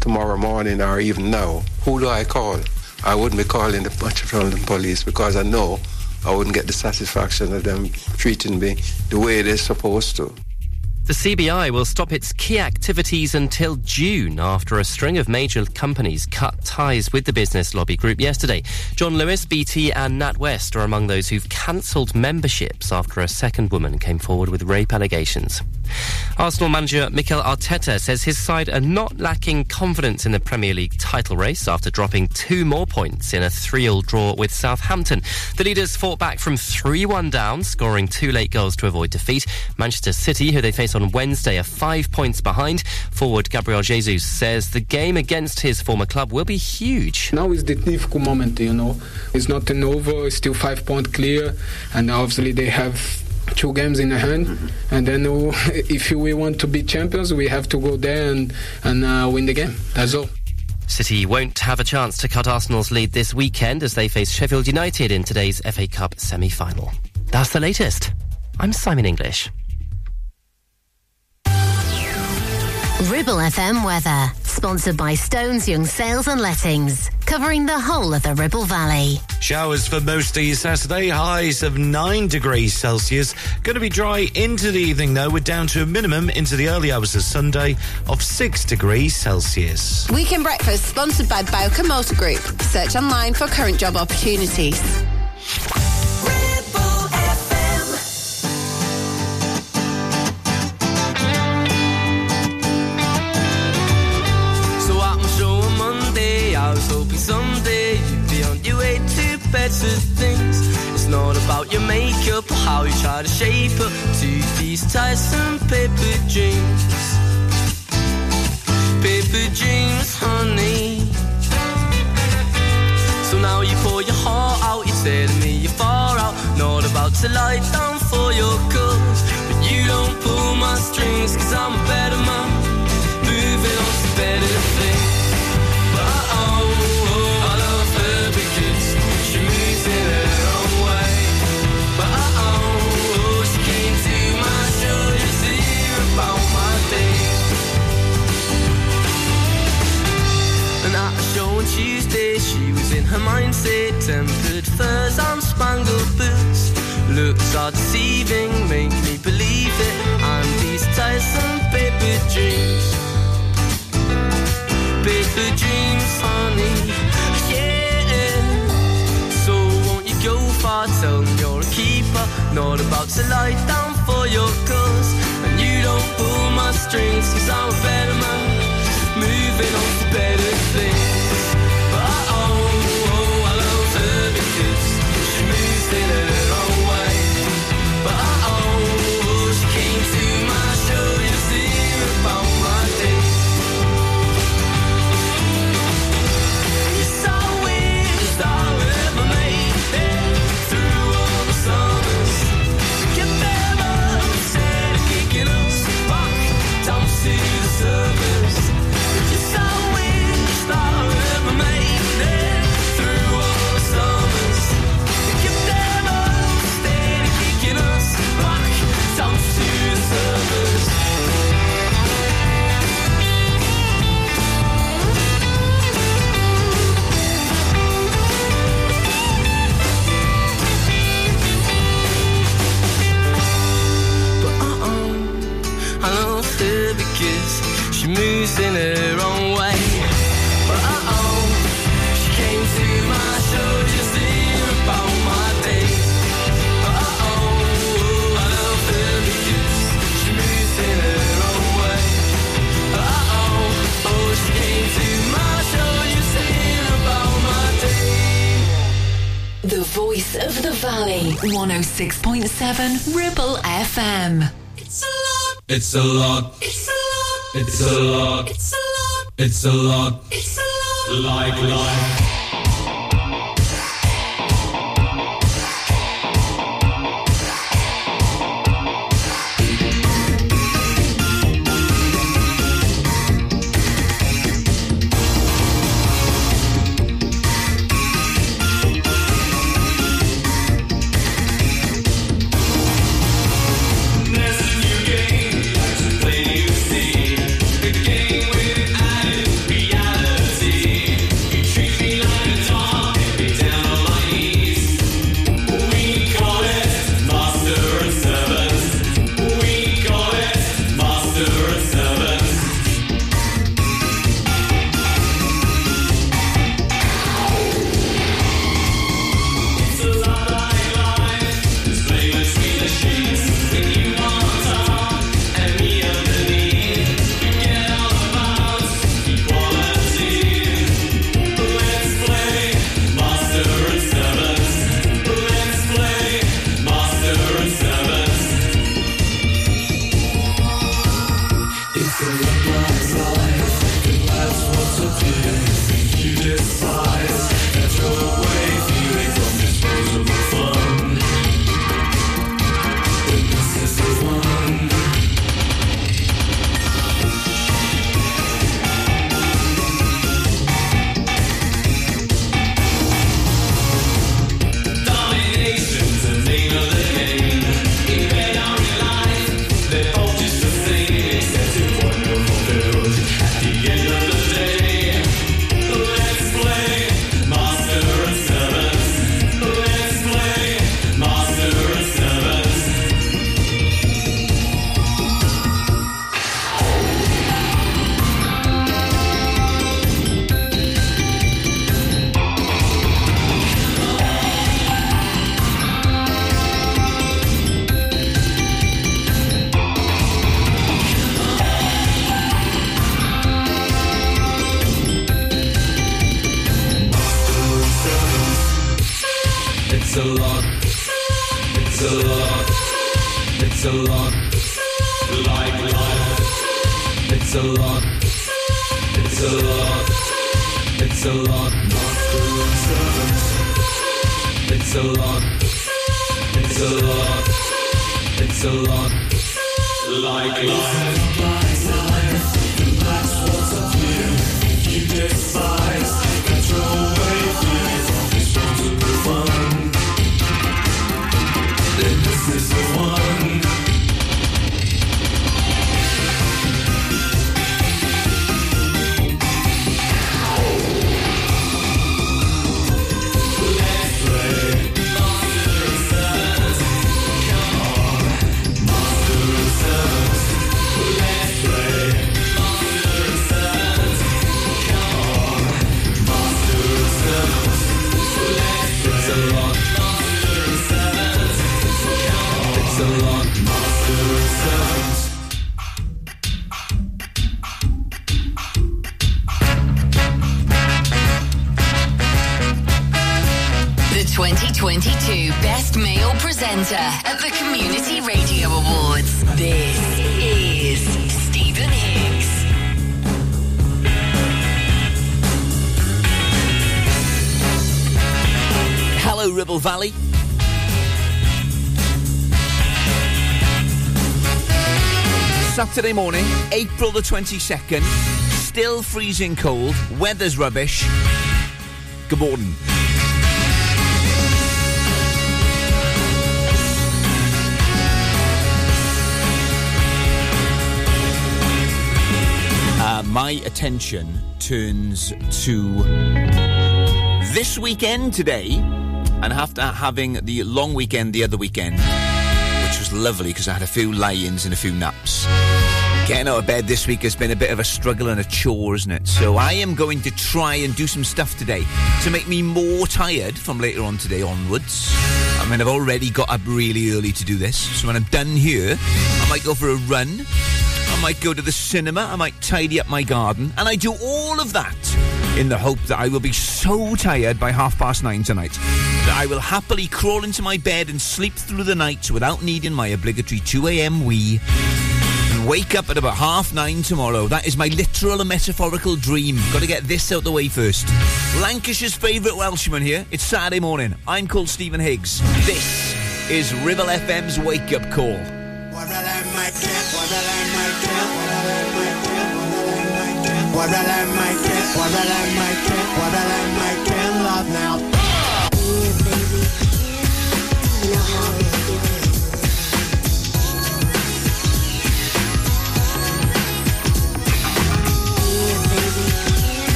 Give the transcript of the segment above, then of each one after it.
tomorrow morning or even now, who do I call? I wouldn't be calling the Metropolitan Police because I know I wouldn't get the satisfaction of them treating me the way they're supposed to. The CBI will stop its key activities until June after a string of major companies cut ties with the business lobby group yesterday. John Lewis, BT, and NatWest are among those who've cancelled memberships after a second woman came forward with rape allegations. Arsenal manager Mikel Arteta says his side are not lacking confidence in the Premier League title race after dropping two more points in a 3-all draw with Southampton. The leaders fought back from 3-1 down, scoring two late goals to avoid defeat. Manchester City, who they face on Wednesday, are five points behind. Forward Gabriel Jesus says the game against his former club will be huge. Now is the difficult moment, you know. It's not an over, it's still five points clear, and obviously they have two games in the hand, mm-hmm. and then if we want to be champions, we have to go there and and uh, win the game. That's all. City won't have a chance to cut Arsenal's lead this weekend as they face Sheffield United in today's FA Cup semi-final. That's the latest. I'm Simon English. Ribble FM weather, sponsored by Stones Young Sales and Lettings, covering the whole of the Ribble Valley. Showers for most of your Saturday, highs of 9 degrees Celsius. Going to be dry into the evening though, we're down to a minimum into the early hours of Sunday of 6 degrees Celsius. Weekend breakfast sponsored by Bowker Motor Group. Search online for current job opportunities. Better things. It's not about your makeup or how you try to shape up to these tiresome paper dreams. Paper dreams, honey. So now you pour your heart out, you're telling me you're far out. Not about to lie down for your cause. But you don't pull my strings, cause I'm a better man. Mindset. Tempered furs and spangled boots. Looks are deceiving, make me believe it. And these tiresome paper dreams. Paper dreams, honey. Yeah. So won't you go far? Tell me you're a keeper. Not about to lie down for your cause. And you don't pull my strings, cause I'm a better 106.7 Ribble FM. It's a lot. It's a lot. It's a it's a lot. It's a lot. It's a lot. It's a lot. Like life. It's Saturday morning, April the 22nd. Still freezing cold. Weather's rubbish. Good morning. Uh, my attention turns to this weekend today, and after having the long weekend the other weekend, which was lovely because I had a few lie-ins and a few naps. Getting out of bed this week has been a bit of a struggle and a chore, isn't it? So I am going to try and do some stuff today to make me more tired from later on today onwards. I mean, I've already got up really early to do this, so when I'm done here, I might go for a run. I might go to the cinema. I might tidy up my garden. And I do all of that in the hope that I will be so tired by half past nine tonight that I will happily crawl into my bed and sleep through the night without needing my obligatory 2 a.m. wee. And wake up at about half nine tomorrow. That is my literal and metaphorical dream. Got to get this out the way first. Lancashire's favourite Welshman here. It's Saturday morning. I'm called Stephen Higgs. This is Ribble FM's wake up call. Baby,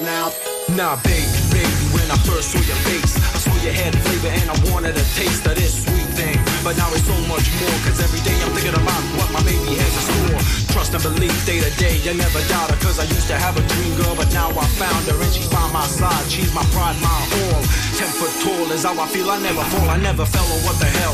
love now. Nah, baby, baby, when I first saw your face, I saw your head flavor and I wanted a taste of this sweet thing. But now it's so much more, cause every day I'm thinking about what my baby has in store. Trust and believe day to day, I never doubt her, cause I used to have a dream girl, but now I found her and she's by my side. She's my pride, my all. Ten foot tall is how I feel, I never fall, I never fell, or what the hell.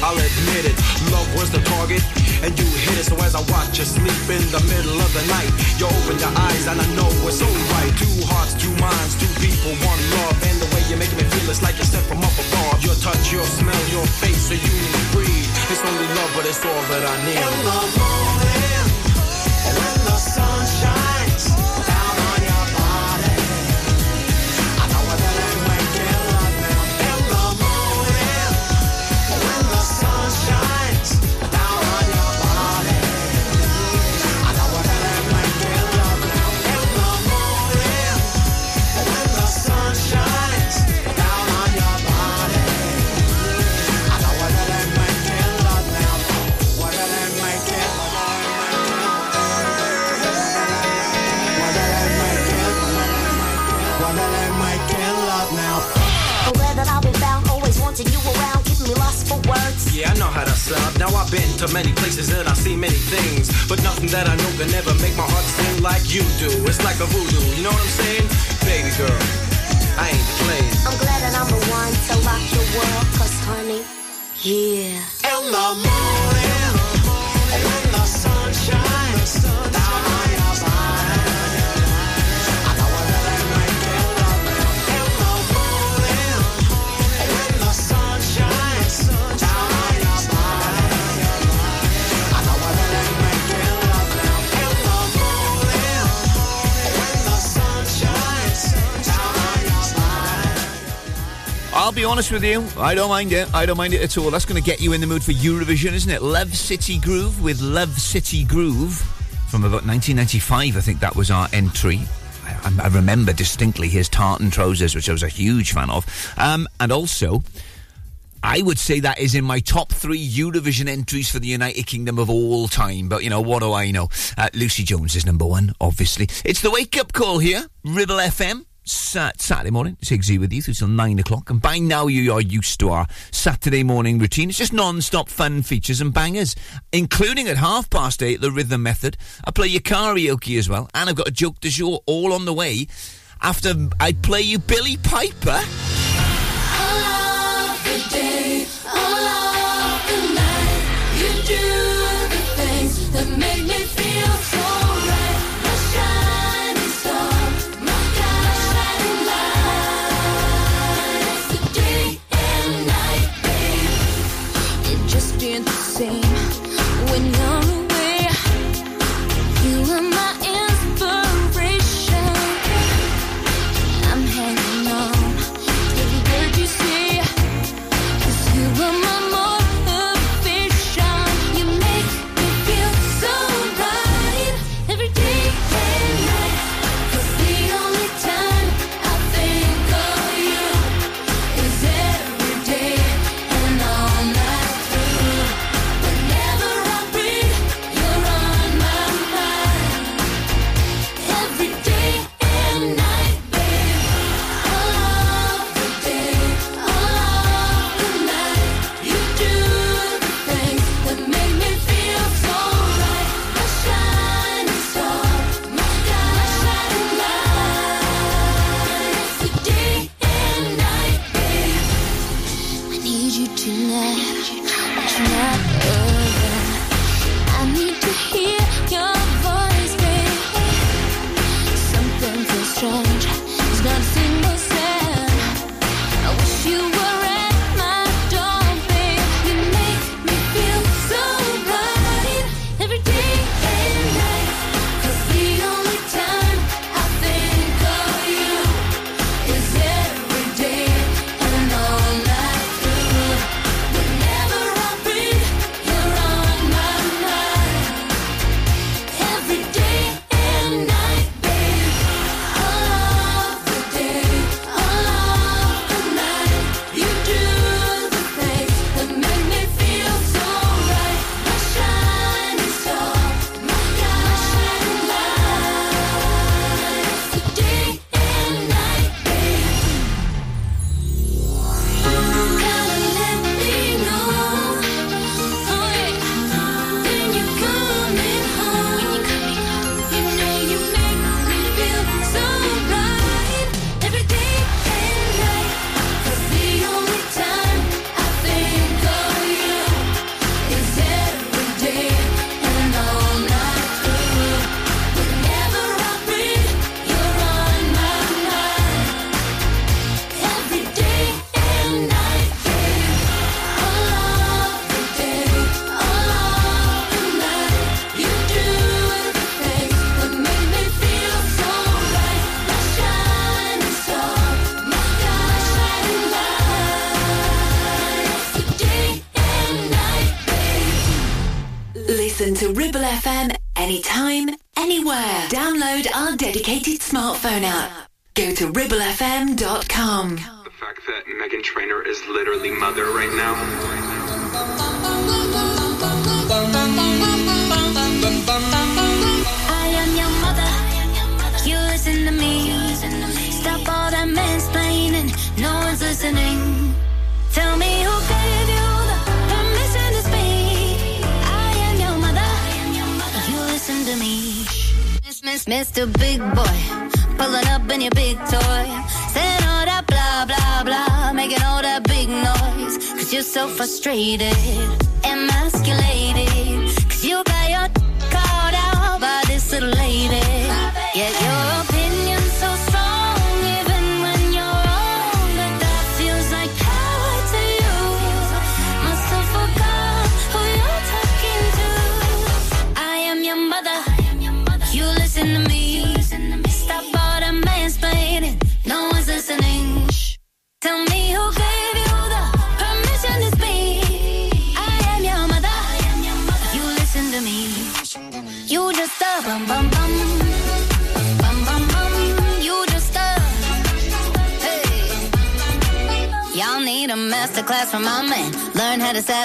I'll admit it, love was the target, and you hit it. So as I watch you sleep in the middle of the night, you open your eyes and I know it's alright. Two hearts, two minds, two people, one love, and the way you make me feel it's like you're sent from up above. Your touch, your smell, your face, a unique breed. It's only love, but it's all that I need. In the morning, when the sun shines to many places and I see many things. But nothing that I know can ever make my heart sing like you do. It's like a voodoo, you know what I'm saying? Baby girl, I ain't playing. I'm glad that I'm the one to rock your world, cause honey, yeah. In the morning, when I'll be honest with you, I don't mind it. I don't mind it at all. That's going to get you in the mood for Eurovision, isn't it? Love City Groove with Love City Groove from about 1995, I think that was our entry. I, I remember distinctly his tartan trousers, which I was a huge fan of. Um, and also, I would say that is in my top three Eurovision entries for the United Kingdom of all time. But, you know, what do I know? Uh, Lucie Jones is number one, obviously. It's the wake up call here, Ribble FM. Sa- Saturday morning, Higgsy with you through till nine o'clock. And by now, you are used to our Saturday morning routine. It's just non stop fun features and bangers, including at half past eight, the rhythm method. I play you karaoke as well. And I've got a joke de jour all on the way after I play you Billie Piper. I'm another right now. I am your mother. You listen to me. Stop all that mansplaining. No one's listening. Tell me who gave you the permission to speak. I am your mother. You listen to me. Miss, miss, Mr. Big Boy. Frustrated,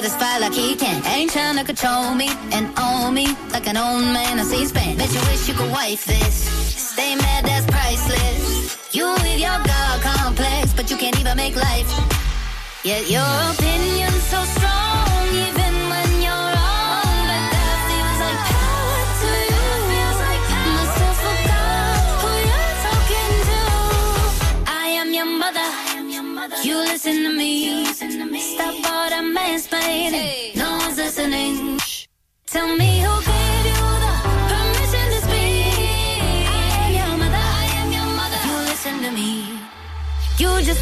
Satisfy like he can. Ain't trying to control me and own me like an old man on C-SPAN. Bet you wish you could wife this. Stay mad, that's priceless. You with your God complex, but you can't even make life. Yet your opinion's so strong, even when you're wrong. But that feels like power to you. Who you're talking to. I am your mother. You listen to me. Stop all mansplaining. No one's listening. Shh. Tell me who gave you the permission to speak. I am your mother. I am your mother. You listen to me. You just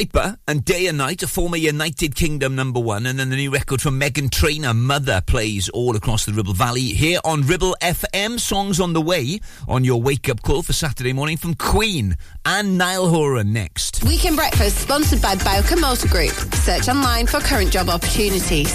Piper and Day and Night, a former United Kingdom number one, and then the new record from Meghan Trainor, Mother, plays all across the Ribble Valley here on Ribble FM. Songs on the way on your wake up call for Saturday morning from Queen and Niall Horan next. Weekend Breakfast sponsored by Bowker Motor Group. Search online for current job opportunities.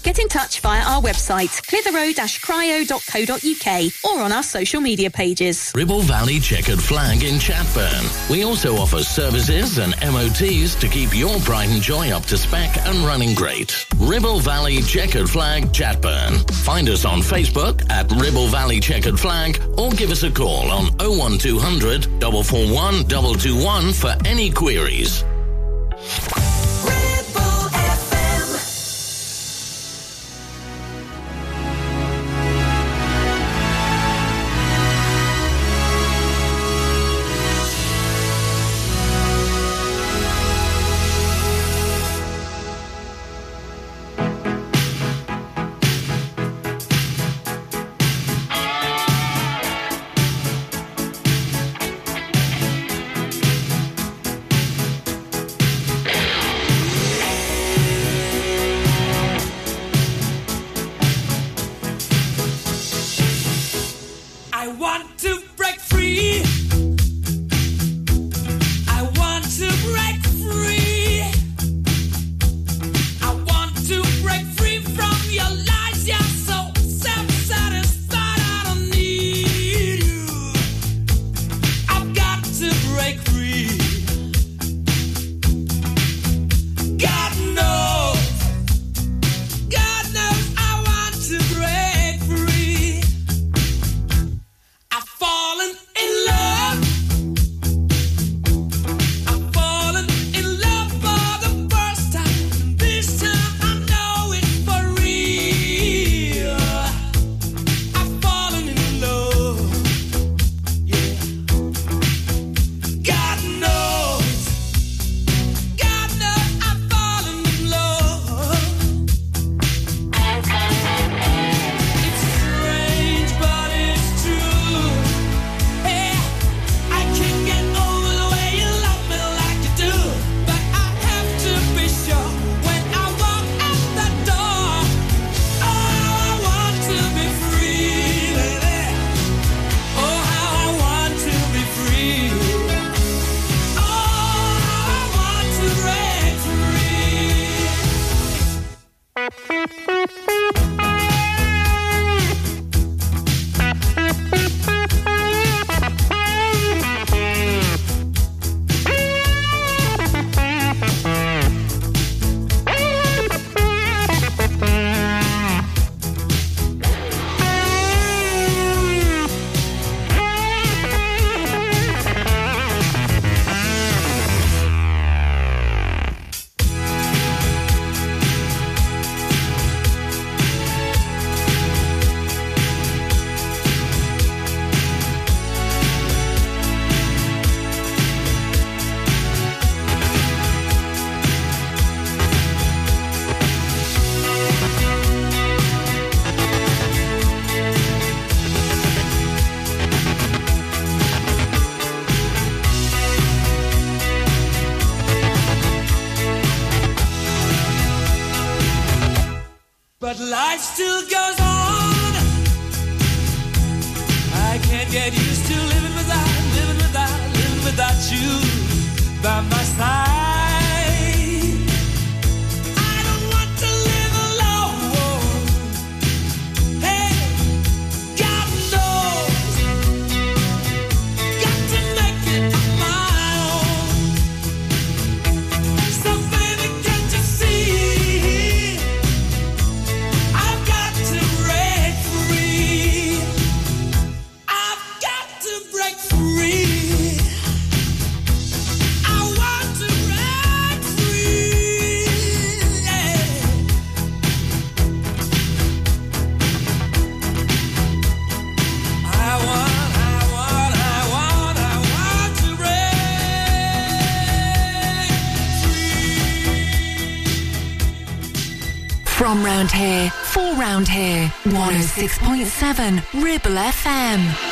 Get in touch via our website, clitheroe-cryo.co.uk or on our social media pages. Ribble Valley Checkered Flag in Chatburn. We also offer services and MOTs to keep your pride and joy up to spec and running great. Ribble Valley Checkered Flag Chatburn. Find us on Facebook at Ribble Valley Checkered Flag or give us a call on 01200 441 221 for any queries. For round here, 106.7 Ribble FM.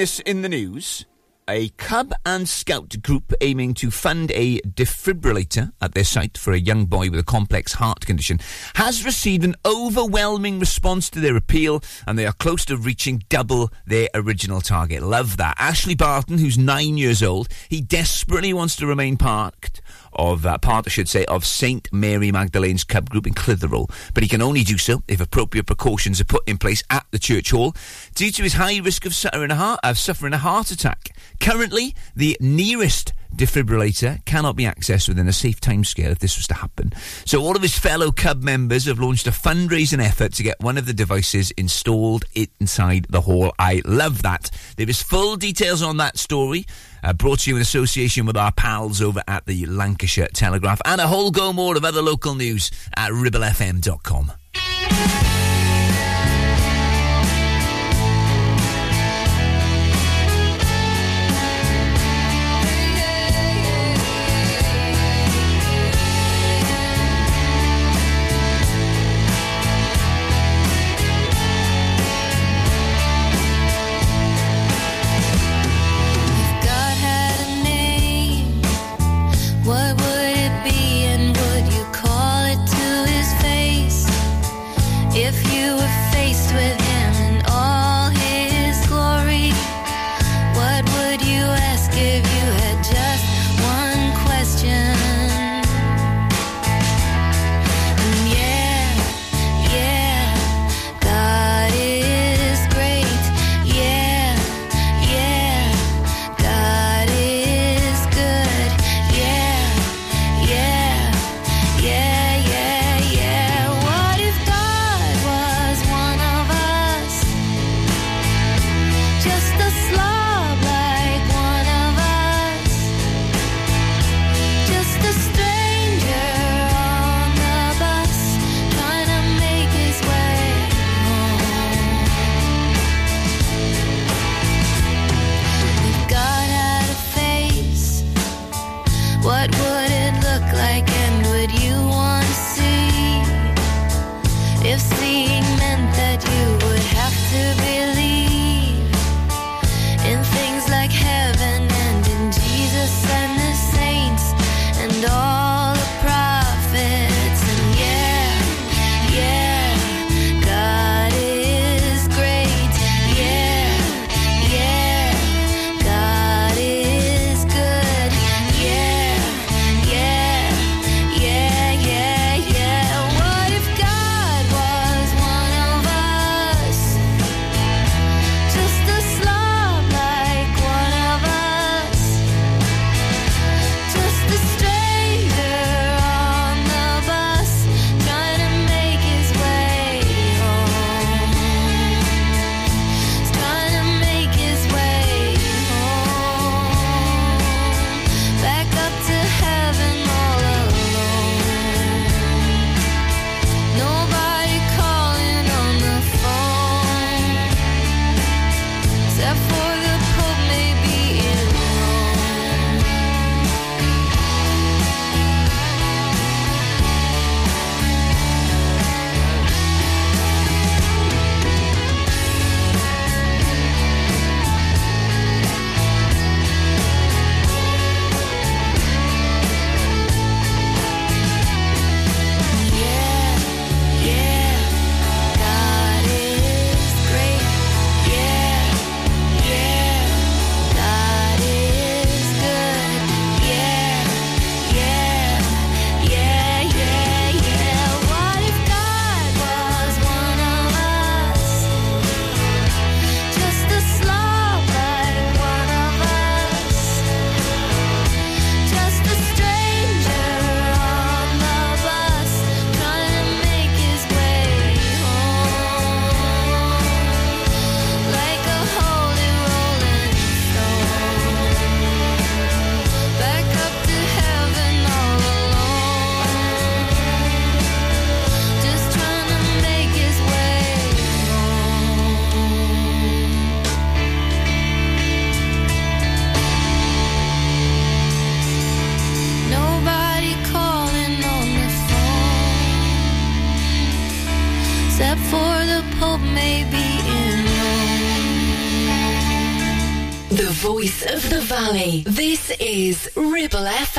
This in the news? A Cub and Scout group aiming to fund a defibrillator at their site for a young boy with a complex heart condition has received an overwhelming response to their appeal and they are close to reaching double their original target. Love that. Ashley Barton, who's nine years old, he desperately wants to remain part of uh, part, I should say, of Saint Mary Magdalene's Cub Group in Clitheroe, but he can only do so if appropriate precautions are put in place at the church hall due to his high risk of suffering a heart, of suffering a heart attack. Currently, the nearest defibrillator cannot be accessed within a safe timescale if this was to happen. So all of his fellow Cub members have launched a fundraising effort to get one of the devices installed inside the hall. I love that. There is full details on that story. Uh, brought to you in association with our pals over at the Lancashire Telegraph and a whole go more of other local news at ribblefm.com.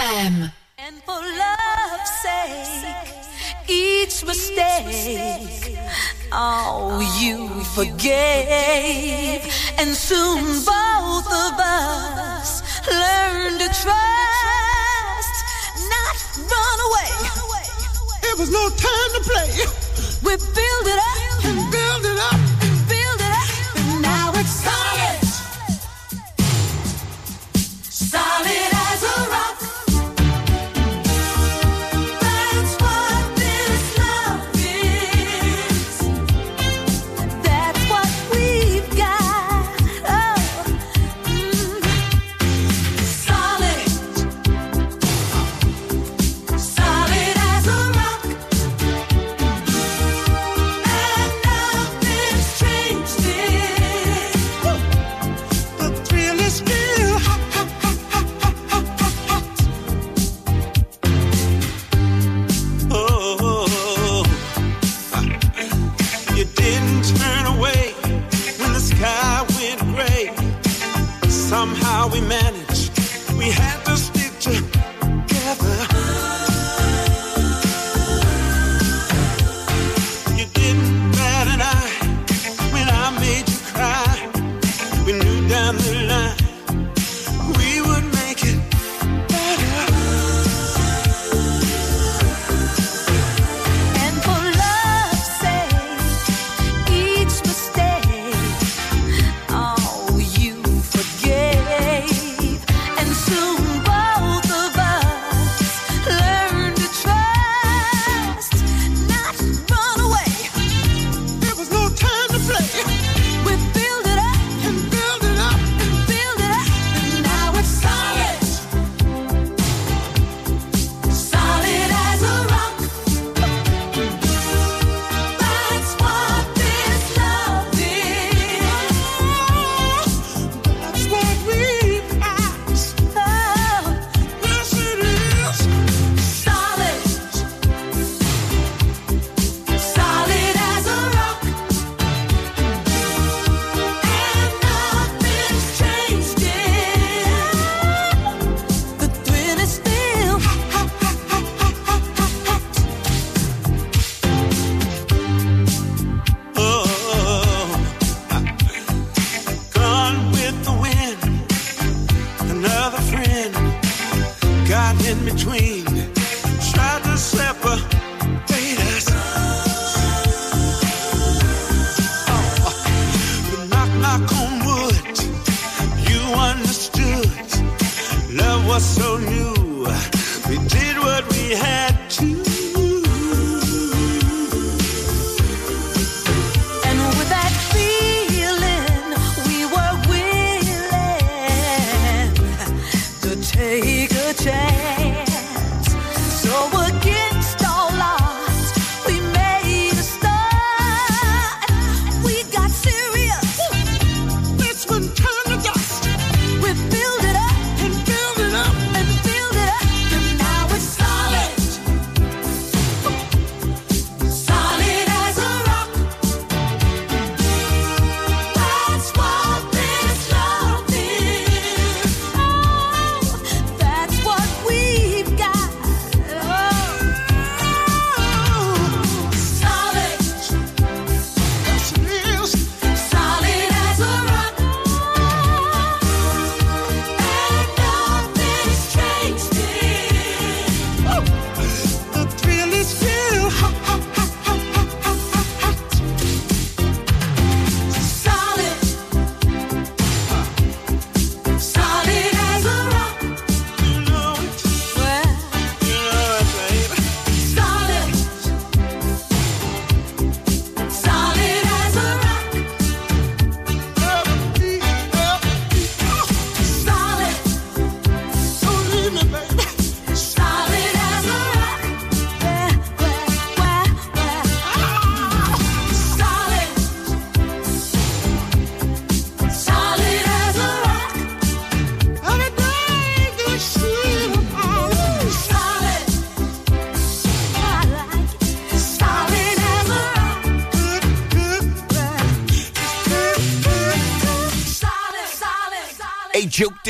FM. And for love's sake, each mistake, oh, you forgave. And soon both of us learned to trust, not run away. It was no time to play. We build it up and build it up and build it up. And now it's time.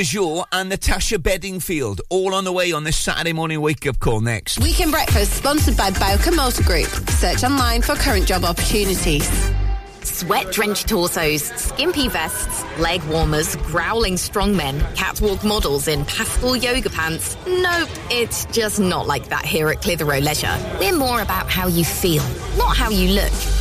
Joke de Jour and Natasha Bedingfield, all on the way on this Saturday morning wake up call next. Weekend Breakfast sponsored by Bowker Motor Group. Search online for current job opportunities. Sweat drenched torsos, skimpy vests, leg warmers, growling strongmen, catwalk models in pastel yoga pants. Nope, it's just not like that here at Clitheroe Leisure. We're more about how you feel, not how you look.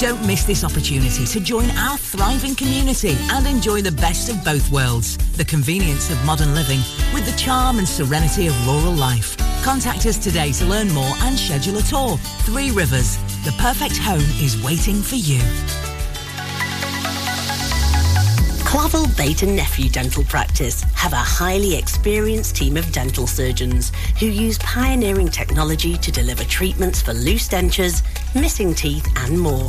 Don't miss this opportunity to join our thriving community and enjoy the best of both worlds. The convenience of modern living with the charm and serenity of rural life. Contact us today to learn more and schedule a tour. Three Rivers, the perfect home is waiting for you. Clavel Bait and Nephew Dental Practice have a highly experienced team of dental surgeons who use pioneering technology to deliver treatments for loose dentures, missing teeth, and more.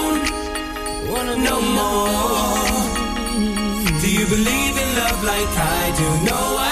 no more. Do you believe in love like I do? No, I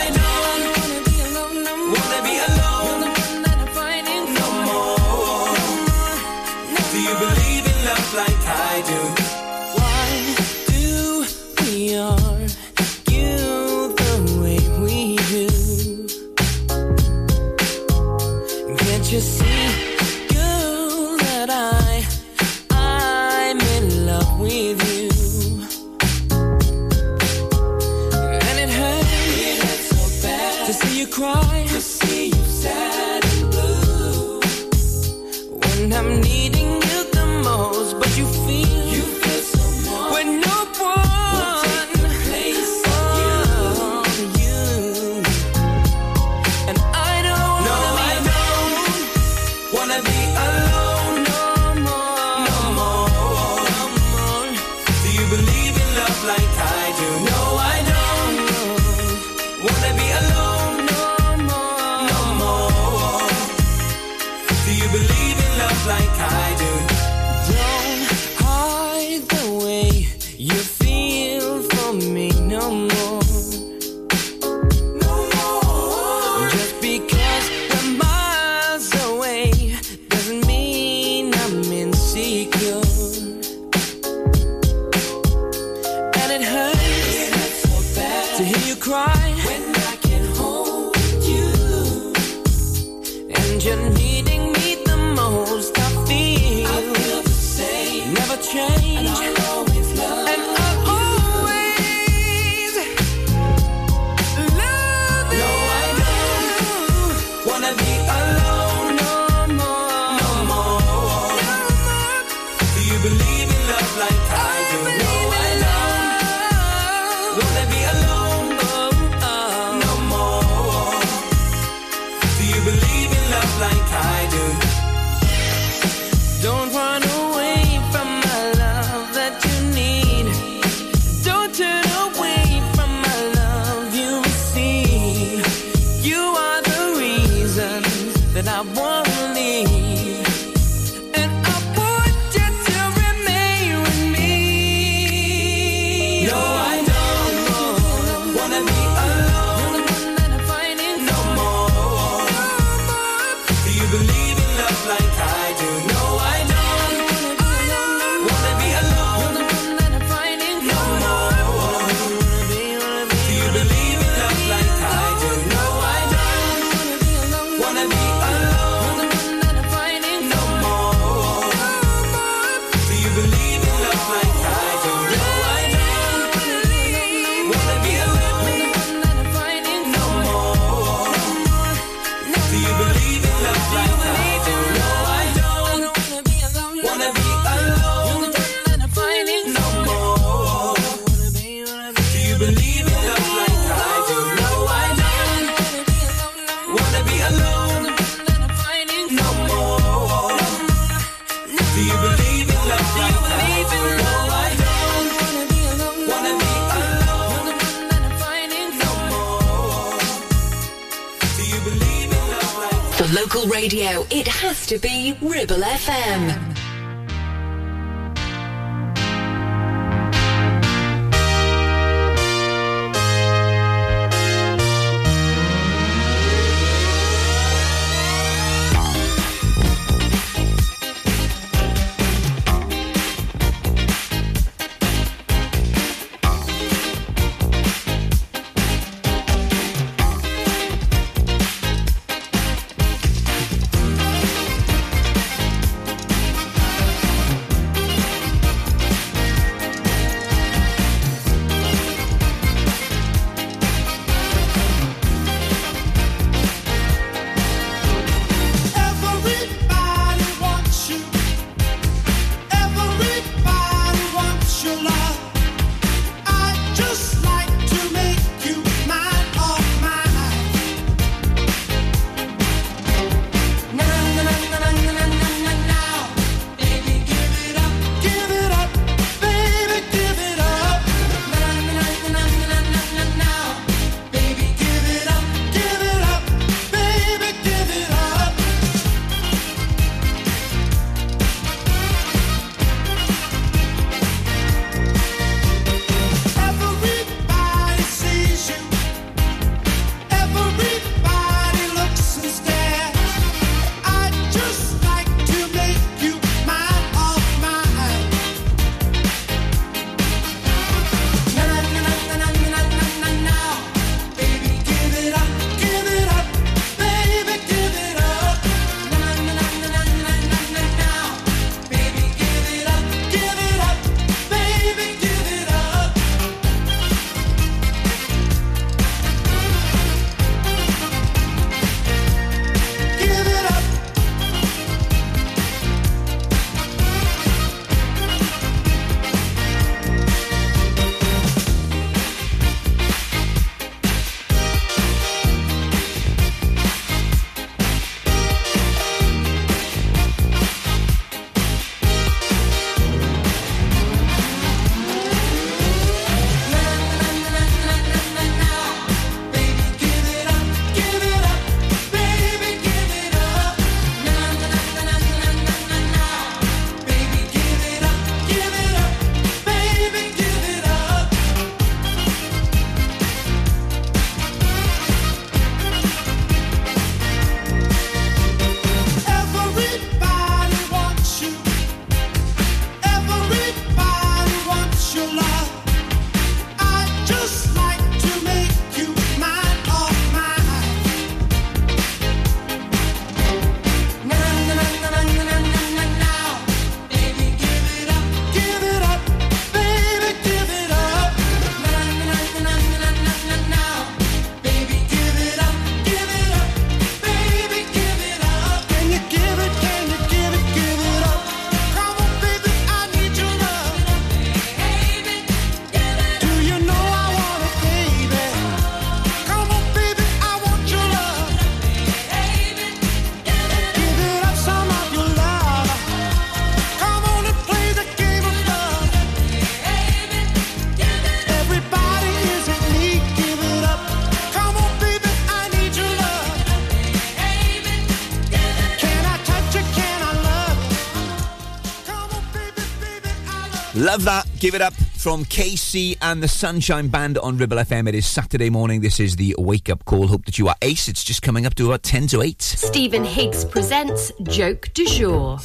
Love that. Give it up from KC and the Sunshine Band on Ribble FM. It is Saturday morning. This is the wake up call. Hope that you are ace. It's just coming up to about 10 to 8. Stephen Higgs presents Joke du Jour.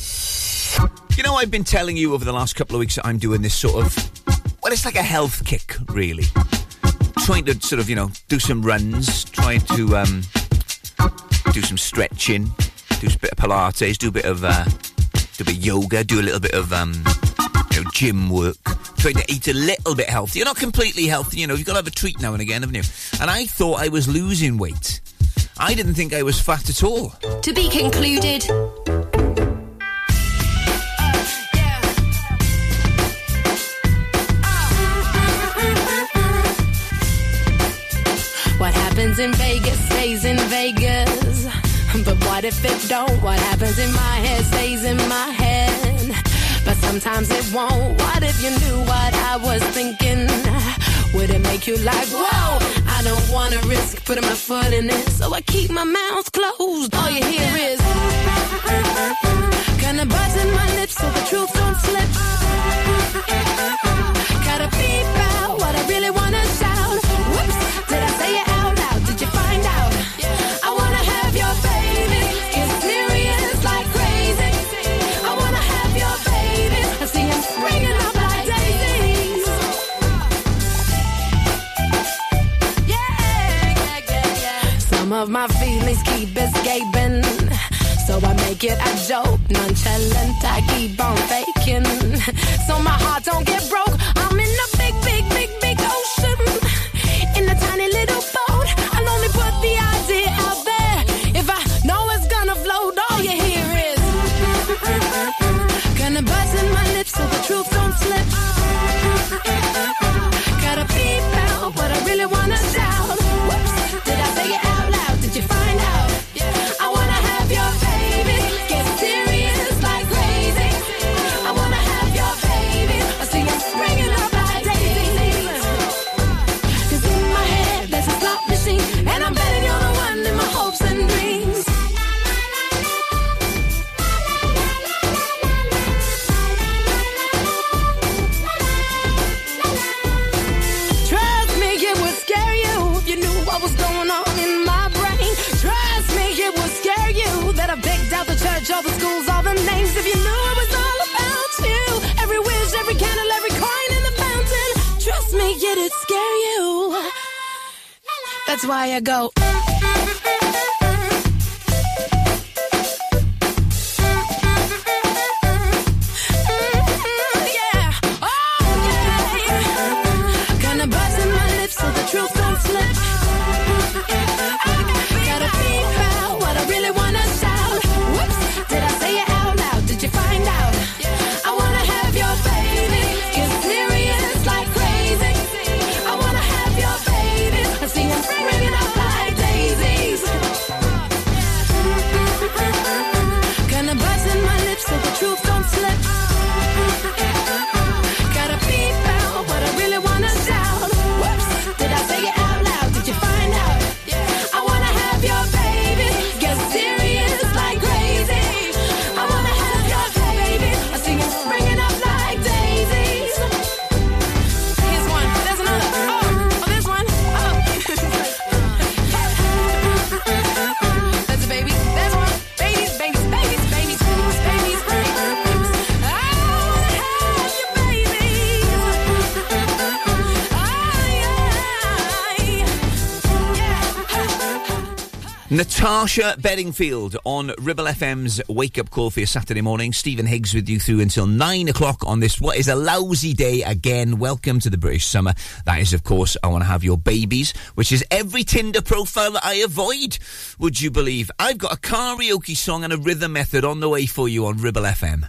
You know, I've been telling you over the last couple of weeks that I'm doing this sort of, well, it's like a health kick, really. Trying to sort of, you know, do some runs, trying to um, do some stretching, do a bit of Pilates, do a bit of, uh, do a bit of yoga, do a little bit of, um, know, gym work. Trying to eat a little bit healthy. You're not completely healthy, you know, you've got to have a treat now and again, haven't you? And I thought I was losing weight. I didn't think I was fat at all. To be concluded. What happens in Vegas stays in Vegas. But what if it don't? What happens in my head stays in my head. Sometimes it won't. What if you knew what I was thinking? Would it make you like, whoa? I don't wanna risk putting my foot in it, so I keep my mouth closed. All you hear is kinda buzzing my lips so the truth don't slip. Gotta beep out what I really wanna shout. Whoops, did I say it of my feelings keep escaping. So I make it a joke, nonchalant. I keep on faking. So my heart don't get broke. I'm in a big, big, big, big ocean. In a tiny little boat. I'll only put the idea out there. If I know it's gonna float, all you hear is. Gonna buzz in my lips so the truth don't slip. Gotta beep out what I really wanna That's why I go. Natasha Bedingfield on Ribble FM's Wake Up Call for your Saturday morning. Stephen Higgs with you through until nine o'clock on this, what is a lousy day again. Welcome to the British summer. That is, of course, I want to have your babies, which is every Tinder profile that I avoid. Would you believe? I've got a karaoke song and a rhythm method on the way for you on Ribble FM.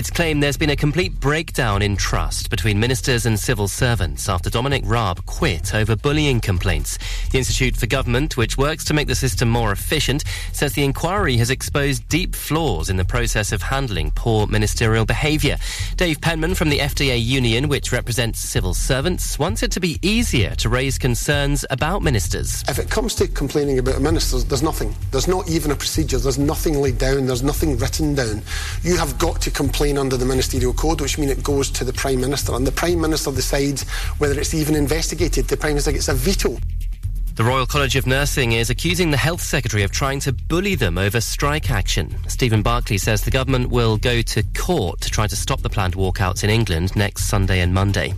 It's claimed there's been a complete breakdown in trust between ministers and civil servants after Dominic Raab quit over bullying complaints. The Institute for Government, which works to make the system more efficient, says the inquiry has exposed deep flaws in the process of handling poor ministerial behaviour. Dave Penman from the FDA Union, which represents civil servants, wants it to be easier to raise concerns about ministers. If it comes to complaining about ministers, there's nothing. There's not even a procedure. There's nothing laid down. There's nothing written down. You have got to complain under the Ministerial Code, which means it goes to the Prime Minister, and the Prime Minister decides whether it's even investigated. The Prime Minister gets a veto. The Royal College of Nursing is accusing the Health Secretary of trying to bully them over strike action. Stephen Barclay says the government will go to court to try to stop the planned walkouts in England next Sunday and Monday.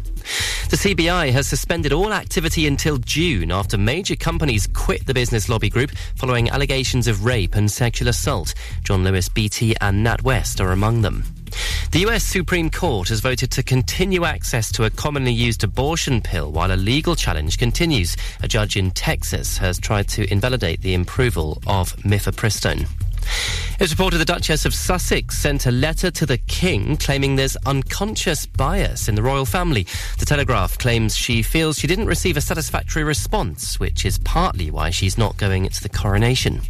The CBI has suspended all activity until June after major companies quit the business lobby group following allegations of rape and sexual assault. John Lewis, BT, and NatWest are among them. The US Supreme Court has voted to continue access to a commonly used abortion pill while a legal challenge continues. A judge in Texas has tried to invalidate the approval of mifepristone. It's reported the Duchess of Sussex sent a letter to the King claiming there's unconscious bias in the royal family. The Telegraph claims she feels she didn't receive a satisfactory response, which is partly why she's not going to the coronation.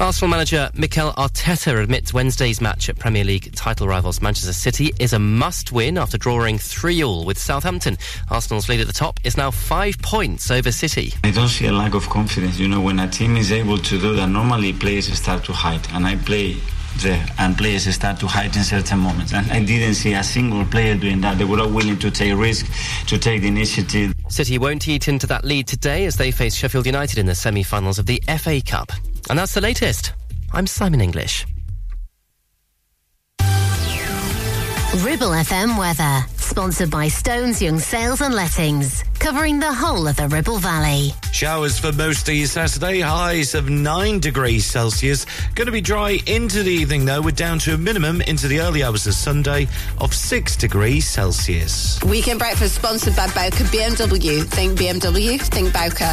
Arsenal manager Mikel Arteta admits Wednesday's match at Premier League title rivals Manchester City is a must win after drawing 3 all with Southampton. Arsenal's lead at the top is now five points over City. I don't see a lack of confidence. You know, when a team is able to do that, normally players start to hide, and I play there, and players start to hide in certain moments. And I didn't see a single player doing that. They were all willing to take risk, to take the initiative. City won't eat into that lead today as they face Sheffield United in the semi-finals of the FA Cup. And that's the latest. I'm Simon English. Ribble FM weather, sponsored by Stones Young Sales and Lettings, covering the whole of the Ribble Valley. Showers for most of your Saturday, highs of 9 degrees Celsius. Going to be dry into the evening though, we're down to a minimum into the early hours of Sunday of 6 degrees Celsius. Weekend breakfast sponsored by Bowker BMW. Think BMW, think Bowker.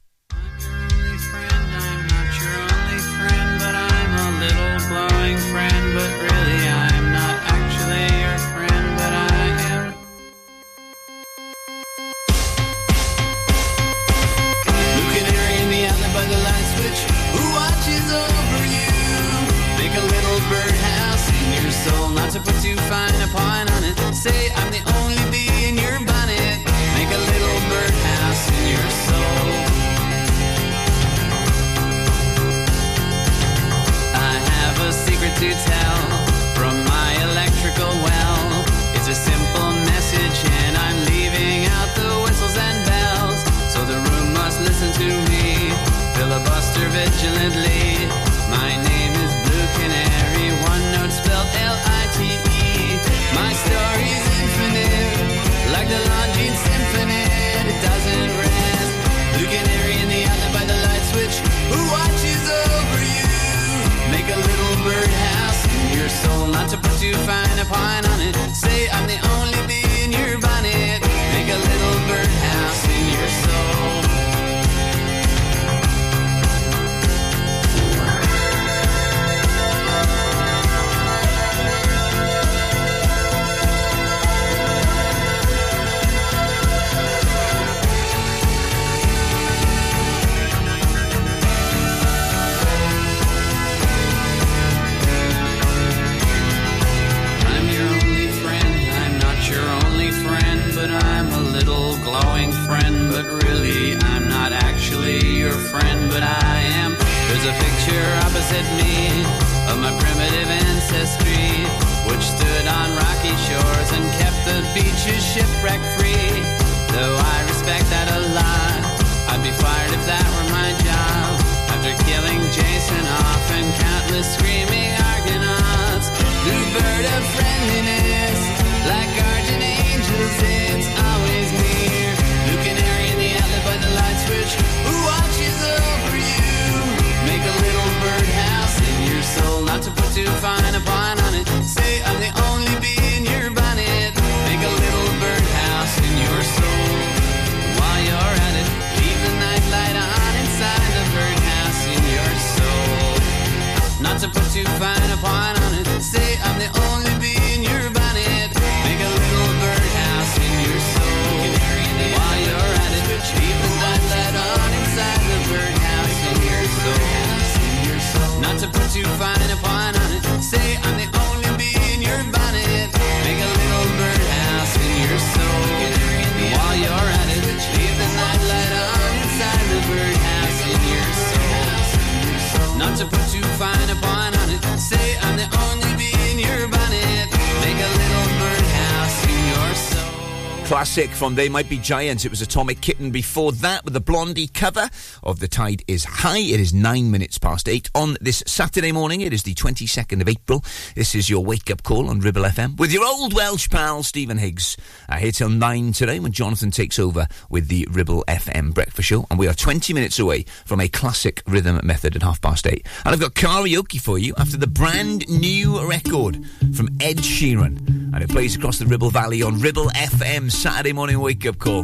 classic from They Might Be Giants. It was Atomic Kitten before that with the Blondie cover of the tide is high. It is nine minutes past eight on this Saturday morning. It is the 22nd of April. This is your wake up call on Ribble FM with your old Welsh pal, Stephen Higgs. I here till nine today when Jonathan takes over with the Ribble FM breakfast show. And we are 20 minutes away from a classic rhythm method at half past eight. And I've got karaoke for you after the brand new record from Ed Sheeran. And it plays across the Ribble Valley on Ribble FM Saturday morning wake up call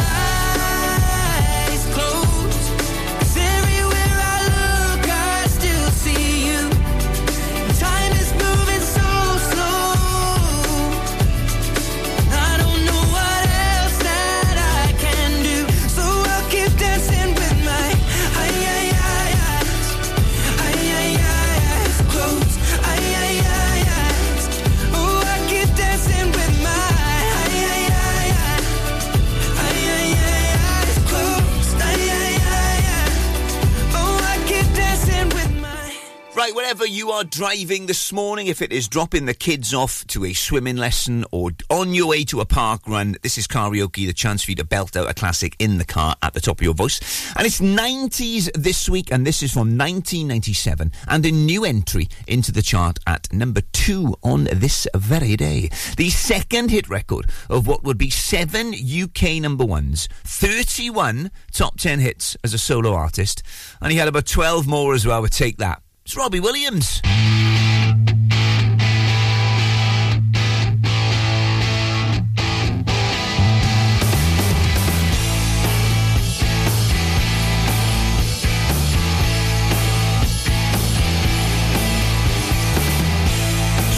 wherever you are driving this morning, if it is dropping the kids off to a swimming lesson or on your way to a park run, this is karaoke, the chance for you to belt out a classic in the car at the top of your voice. And it's 90s this week, and this is from 1997, and a new entry into the chart at number two on this very day. The second hit record of what would be seven UK number ones, 31 top 10 hits as a solo artist, and he had about 12 more as well, but take that. It's Robbie Williams.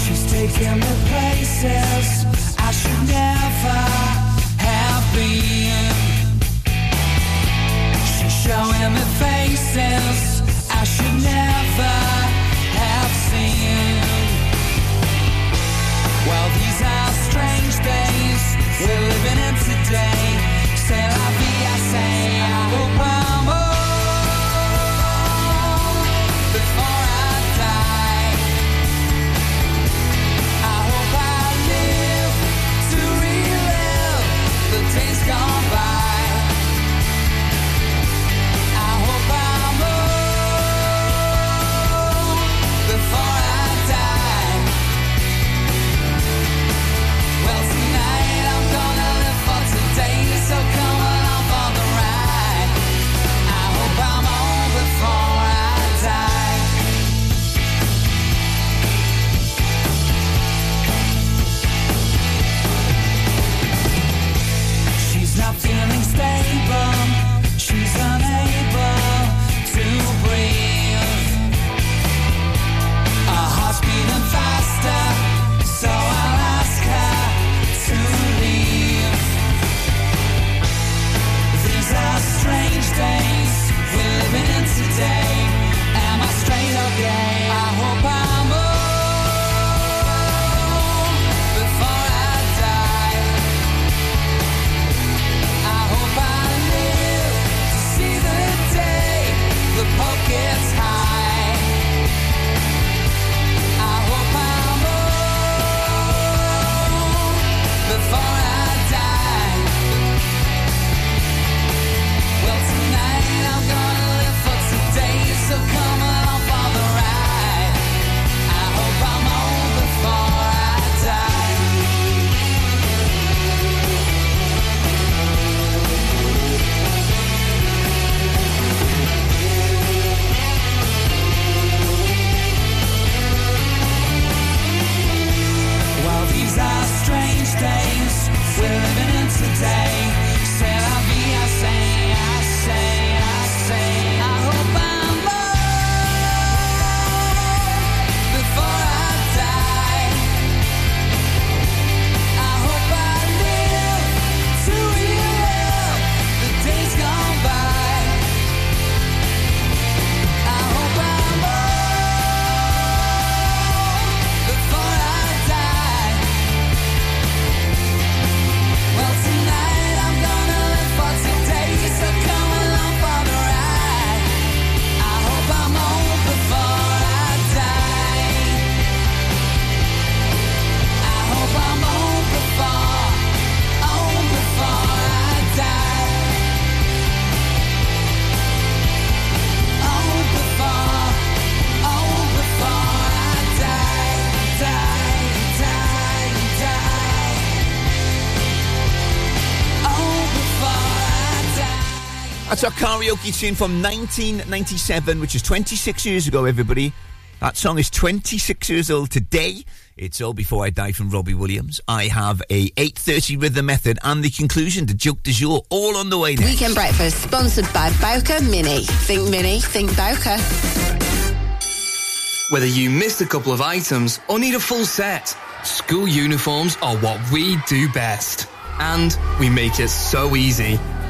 She's taking me places I should never have been. She's showing me faces we're living in That's our karaoke tune from 1997, which is 26 years ago, everybody. That song is 26 years old today. It's Old Before I Die from Robbie Williams. I have a 8.30 rhythm method and the conclusion to Joke du Jour all on the way next. Weekend Breakfast, sponsored by Bowker Mini. Think Mini, think Bowker. Whether you missed a couple of items or need a full set, school uniforms are what we do best. And we make it so easy.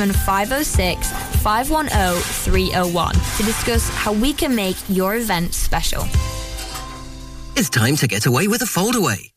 07506 510 301 to discuss how we can make your event special. It's time to get away with a foldaway.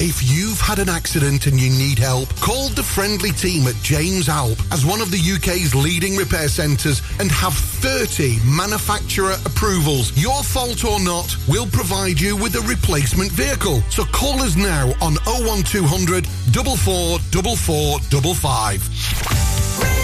If you've had an accident and you need help, call the friendly team at James Alp as one of the UK's leading repair centres and have 30 manufacturer approvals. Your fault or not, we'll provide you with a replacement vehicle. So call us now on 01200 444455.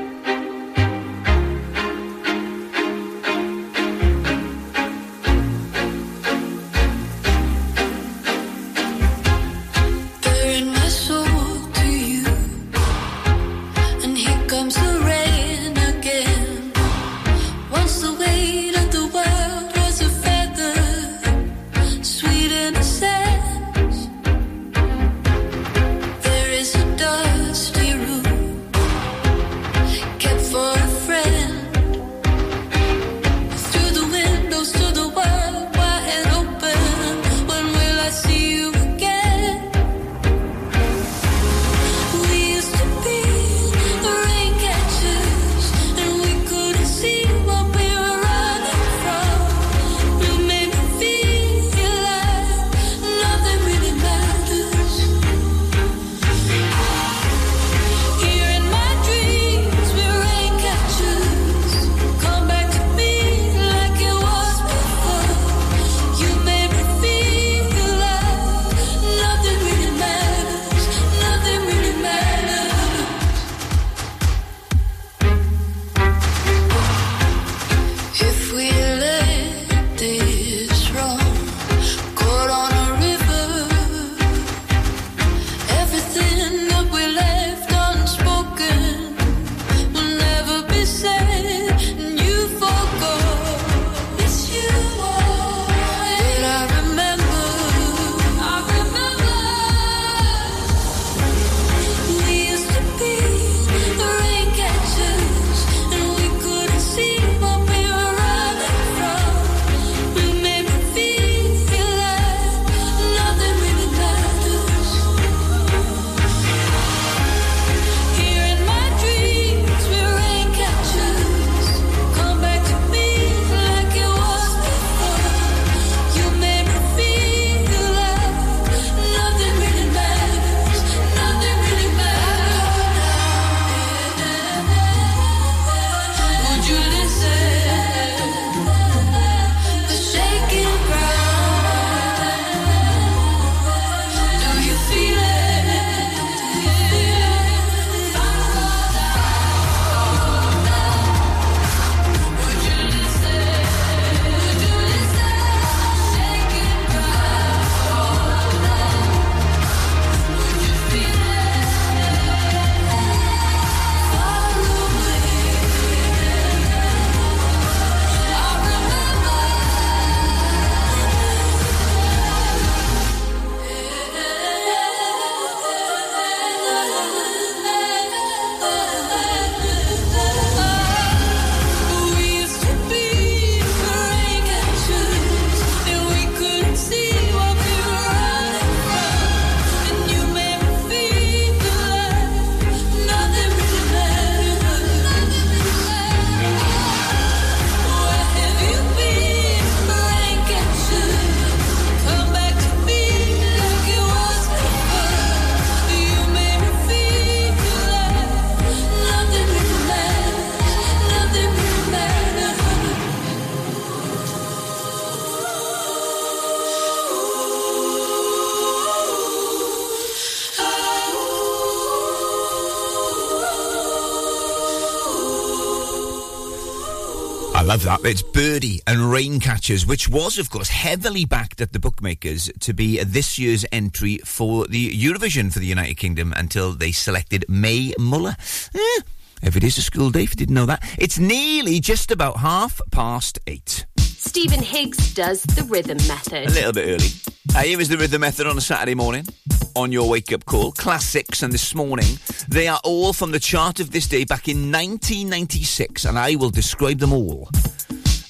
It's Birdy and Raincatchers, which was, of course, heavily backed at the bookmakers to be this year's entry for the Eurovision for the United Kingdom until they selected Mae Muller. Eh, if it is a school day, if you didn't know that, it's nearly just about half past eight. Stephen Higgs does the rhythm method. A little bit early. Uh, here is the rhythm method on a Saturday morning on your wake up call. Classics, and this morning they are all from the chart of this day back in 1996, and I will describe them all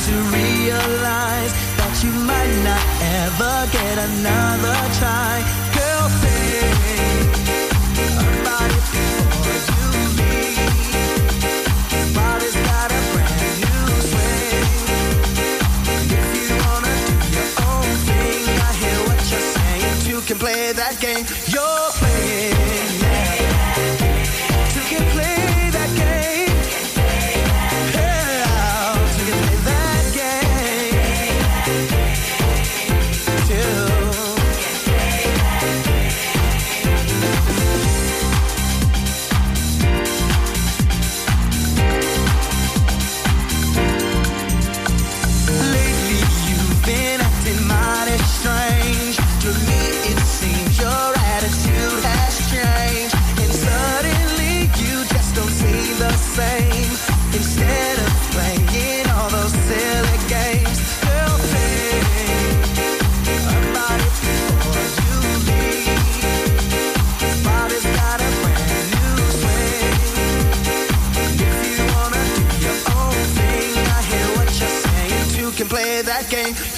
to realize that you might not ever get another try. Girl, think about it before you leave. Body's got a brand new. If you wanna do your own thing, I hear what you're saying. You can play that game. You're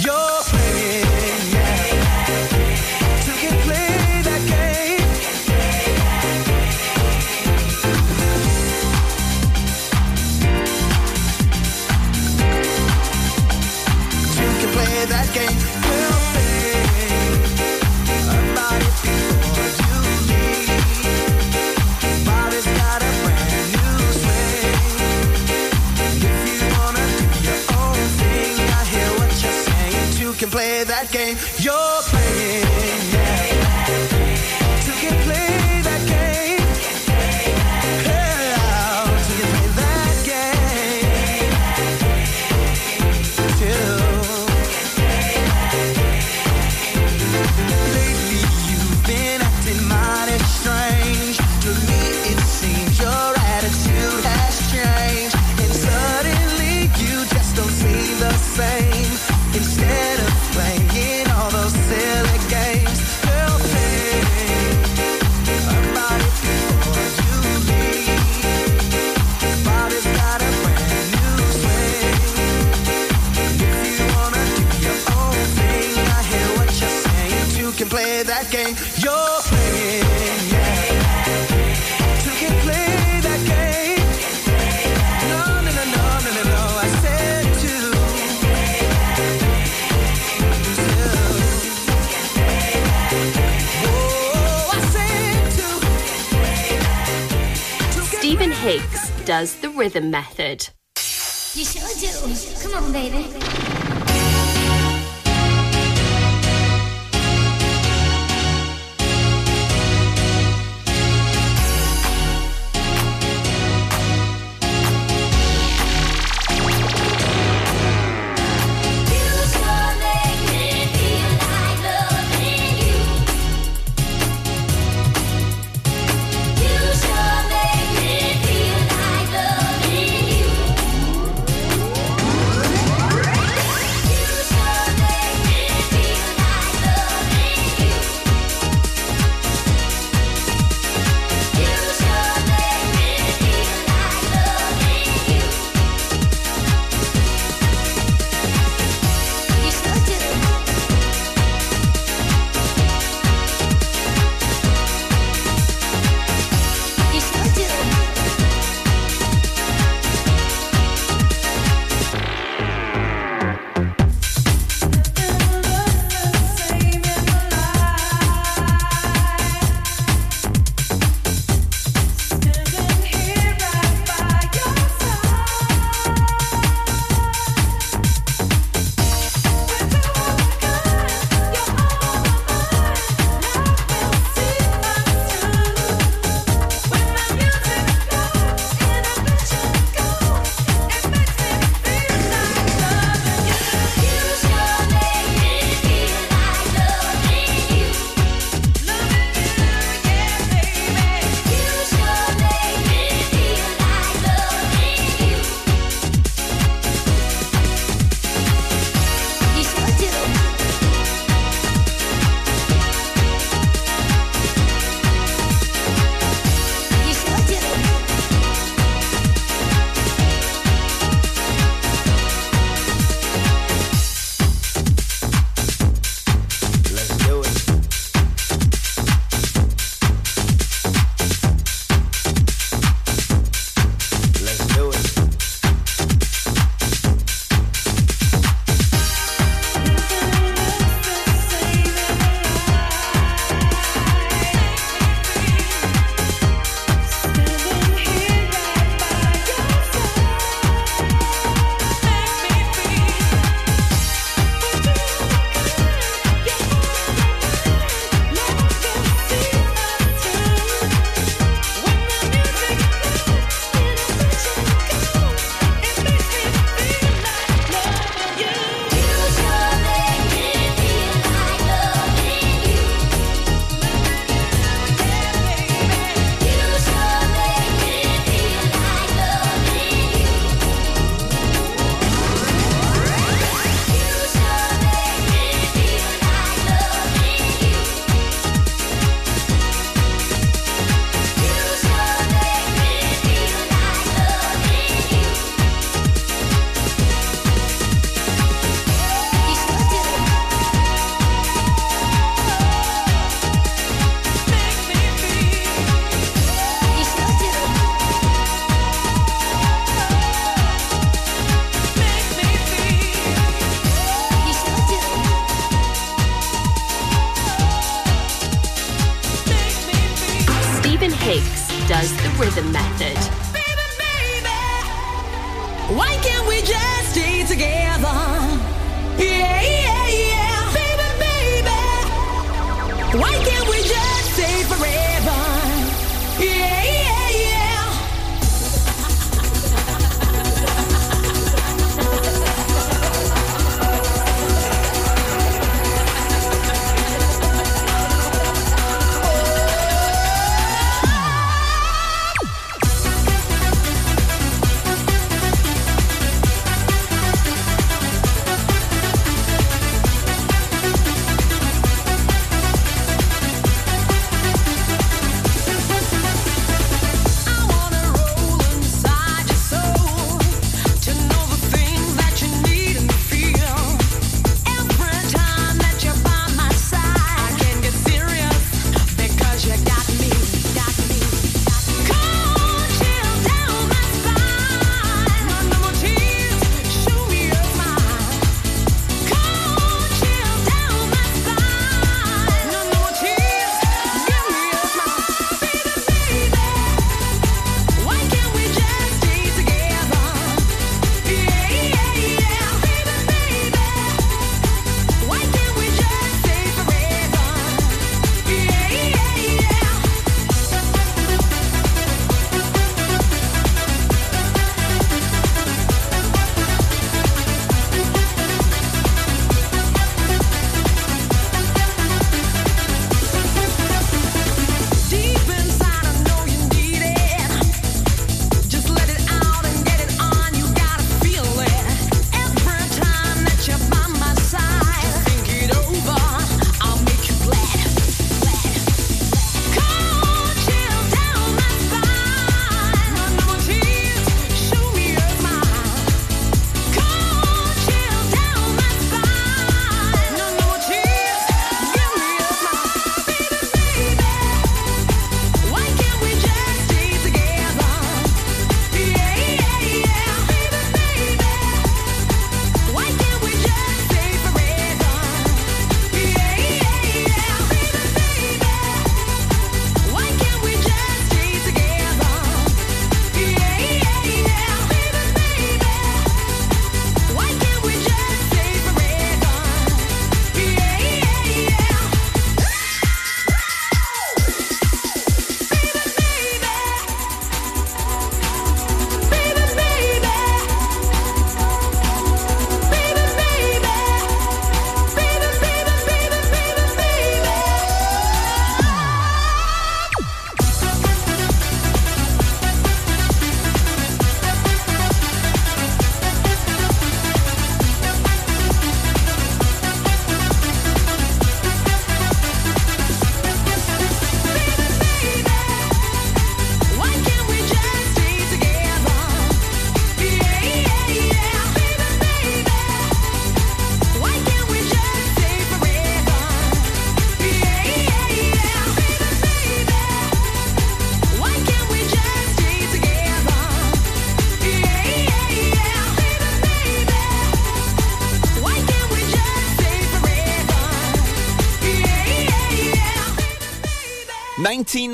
Yo! that game you're playing. rhythm method. You sure do. Come on, baby.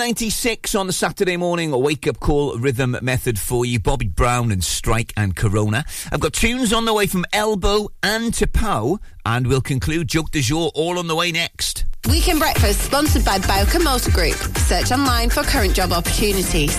96 on the Saturday morning, a wake up call rhythm method for you. Bobby Brown and Strike and Corona. I've got tunes on the way from Elbow and to Pow, and we'll conclude Joke de Jour all on the way next. Weekend Breakfast, sponsored by Bowker Motor Group. Search online for current job opportunities.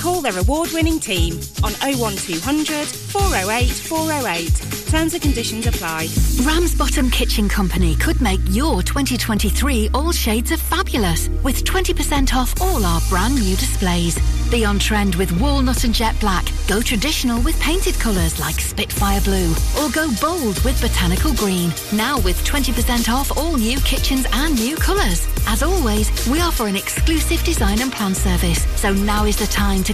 Call their award-winning team on 01200 408 408. Terms and conditions apply. Ramsbottom Kitchen Company could make your 2023 all shades of fabulous with 20% off all our brand new displays. Be on trend with walnut and jet black. Go traditional with painted colours like Spitfire Blue. Or go bold with botanical green. Now with 20% off all new kitchens and new colours. As always, we offer an exclusive design and plan service. So now is the time to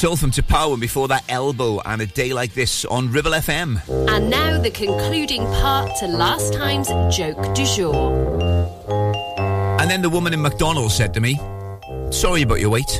Southam to power before that elbow and a day like this on Ribble FM. And now the concluding part to last time's joke du jour. And then the woman in McDonald's said to me, Sorry about your weight.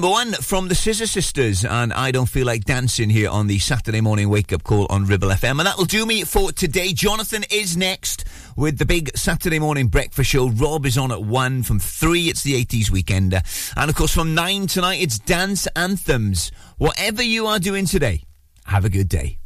Number one from the Scissor Sisters, and I don't feel like dancing here on the Saturday morning wake up call on Ribble FM. And that will do me for today. Jonathan is next with the big Saturday morning breakfast show. Rob is on at one. From three, it's the 80s weekender. And of course, from nine tonight, it's dance anthems. Whatever you are doing today, have a good day.